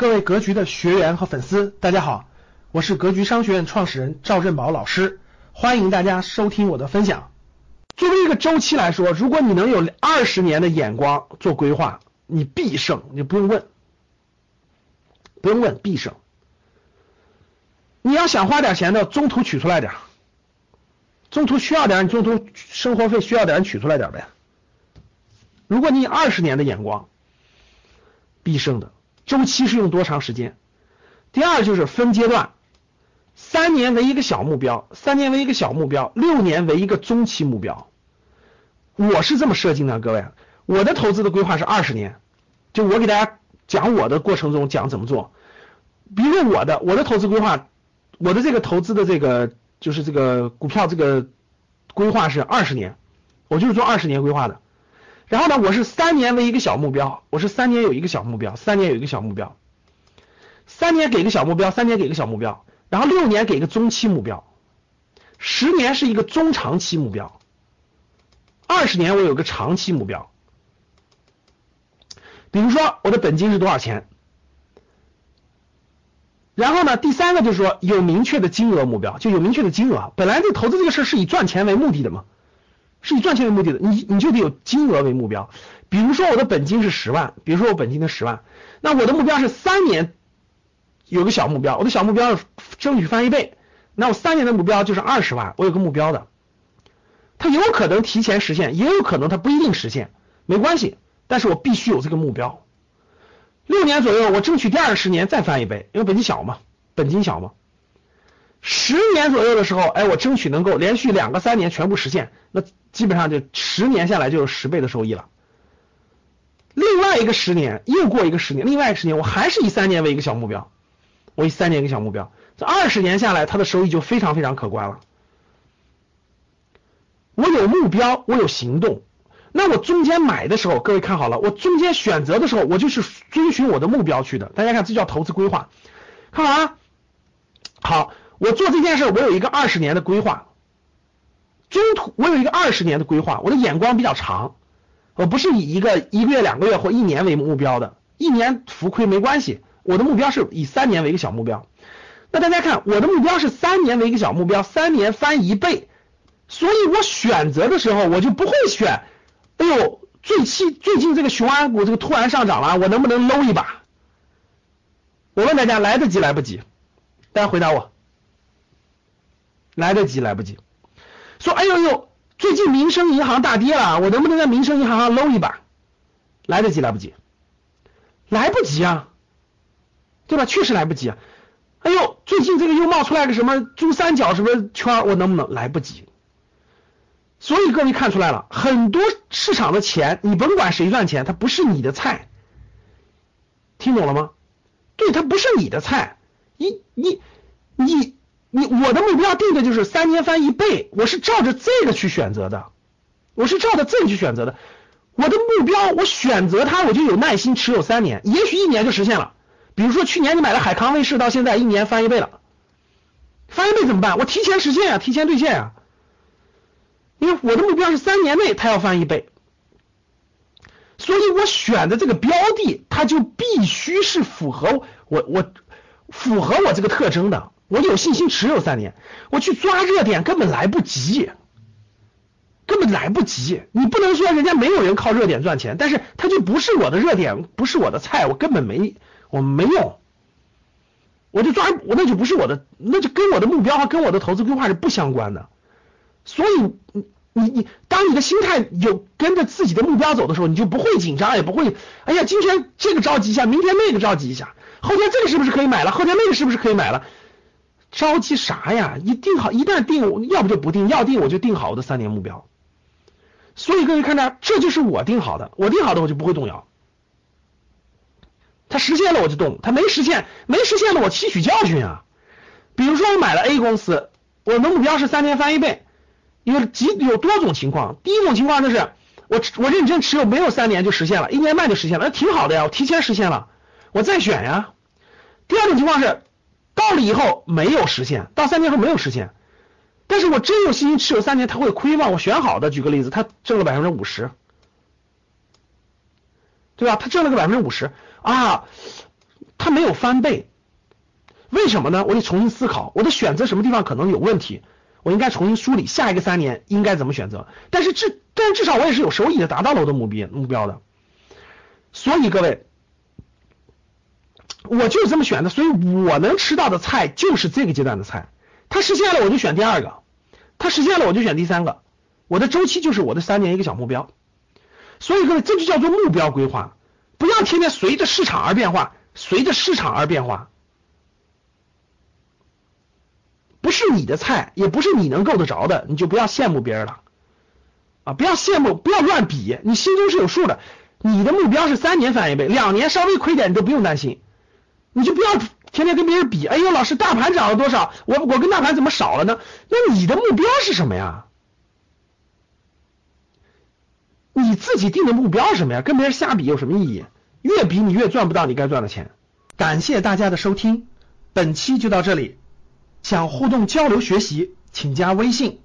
各位格局的学员和粉丝，大家好，我是格局商学院创始人赵振宝老师，欢迎大家收听我的分享。作为一个周期来说，如果你能有二十年的眼光做规划，你必胜，你不用问，不用问，必胜。你要想花点钱的，中途取出来点，中途需要点，你中途生活费需要点，取出来点呗。如果你二十年的眼光，必胜的。周期是用多长时间？第二就是分阶段，三年为一个小目标，三年为一个小目标，六年为一个中期目标。我是这么设计的，各位，我的投资的规划是二十年。就我给大家讲我的过程中讲怎么做。比如我的我的投资规划，我的这个投资的这个就是这个股票这个规划是二十年，我就是做二十年规划的。然后呢，我是三年为一个小目标，我是三年有一个小目标，三年有一个小目标，三年给个小目标，三年给个小目标，然后六年给个中期目标，十年是一个中长期目标，二十年我有个长期目标。比如说我的本金是多少钱？然后呢，第三个就是说有明确的金额目标，就有明确的金额。本来这投资这个事是以赚钱为目的的嘛。是以赚钱为目的的，你你就得有金额为目标。比如说我的本金是十万，比如说我本金的十万，那我的目标是三年有个小目标，我的小目标是争取翻一倍。那我三年的目标就是二十万，我有个目标的。它有可能提前实现，也有可能它不一定实现，没关系，但是我必须有这个目标。六年左右，我争取第二十年再翻一倍，因为本金小嘛，本金小嘛。十年左右的时候，哎，我争取能够连续两个三年全部实现，那基本上就十年下来就有十倍的收益了。另外一个十年又过一个十年，另外一个十年我还是以三年为一个小目标，我以三年一个小目标，这二十年下来，它的收益就非常非常可观了。我有目标，我有行动，那我中间买的时候，各位看好了，我中间选择的时候，我就是遵循我的目标去的。大家看，这叫投资规划，看好啊，好。我做这件事，我有一个二十年的规划，中途我有一个二十年的规划，我的眼光比较长，我不是以一个一个月、两个月或一年为目标的，一年浮亏没关系，我的目标是以三年为一个小目标。那大家看，我的目标是三年为一个小目标，三年翻一倍，所以我选择的时候我就不会选，哎呦，最近最近这个雄安股这个突然上涨了，我能不能搂一把？我问大家，来得及来不及？大家回答我。来得及，来不及。说，哎呦呦，最近民生银行大跌了，我能不能在民生银行上搂一把？来得及，来不及？来不及啊，对吧？确实来不及啊。哎呦，最近这个又冒出来个什么珠三角什么圈，我能不能？来不及。所以各位看出来了，很多市场的钱，你甭管谁赚钱，它不是你的菜。听懂了吗？对，它不是你的菜。你你你。你我的目标定的就是三年翻一倍，我是照着这个去选择的，我是照着这个去选择的。我的目标，我选择它，我就有耐心持有三年，也许一年就实现了。比如说去年你买了海康威视，到现在一年翻一倍了，翻一倍怎么办？我提前实现啊，提前兑现啊。因为我的目标是三年内它要翻一倍，所以我选的这个标的，它就必须是符合我我符合我这个特征的。我有信心持有三年，我去抓热点根本来不及，根本来不及。你不能说人家没有人靠热点赚钱，但是他就不是我的热点，不是我的菜，我根本没我没用。我就抓我那就不是我的，那就跟我的目标和跟我的投资规划是不相关的。所以你你你，当你的心态有跟着自己的目标走的时候，你就不会紧张，也不会哎呀，今天这个着急一下，明天那个着急一下，后天这个是不是可以买了？后天那个是不是可以买了？着急啥呀？一定好，一旦定，要不就不定，要定我就定好我的三年目标。所以各位看着，这就是我定好的，我定好的我就不会动摇。它实现了我就动，它没实现，没实现了我吸取教训啊。比如说我买了 A 公司，我的目标是三年翻一倍，有几有多种情况。第一种情况就是我我认真持有，没有三年就实现了，一年半就实现了，那挺好的呀，我提前实现了，我再选呀。第二种情况是。到了以后没有实现，到三年后没有实现，但是我真有信心持有三年，它会亏吗？我选好的，举个例子，它挣了百分之五十，对吧？它挣了个百分之五十啊，它没有翻倍，为什么呢？我得重新思考，我的选择什么地方可能有问题，我应该重新梳理下一个三年应该怎么选择。但是至但是至少我也是有收益的，达到了我的目标目标的。所以各位，我就是这么选的，所以我能吃到的菜就是这个阶段的菜。它实现了，我就选第二个；它实现了，我就选第三个。我的周期就是我的三年一个小目标。所以各位，这就叫做目标规划，不要天天随着市场而变化，随着市场而变化，不是你的菜，也不是你能够得着的，你就不要羡慕别人了啊！不要羡慕，不要乱比，你心中是有数的。你的目标是三年翻一倍，两年稍微亏点你都不用担心，你就不要天天跟别人比。哎呦，老师，大盘涨了多少？我我跟大盘怎么少了呢？那你的目标是什么呀？你自己定的目标是什么呀？跟别人瞎比有什么意义？越比你越赚不到你该赚的钱。感谢大家的收听，本期就到这里。想互动交流学习，请加微信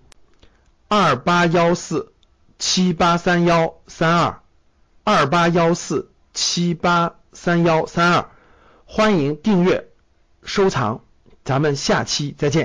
二八幺四七八三幺三二二八幺四七八三幺三二，欢迎订阅收藏，咱们下期再见。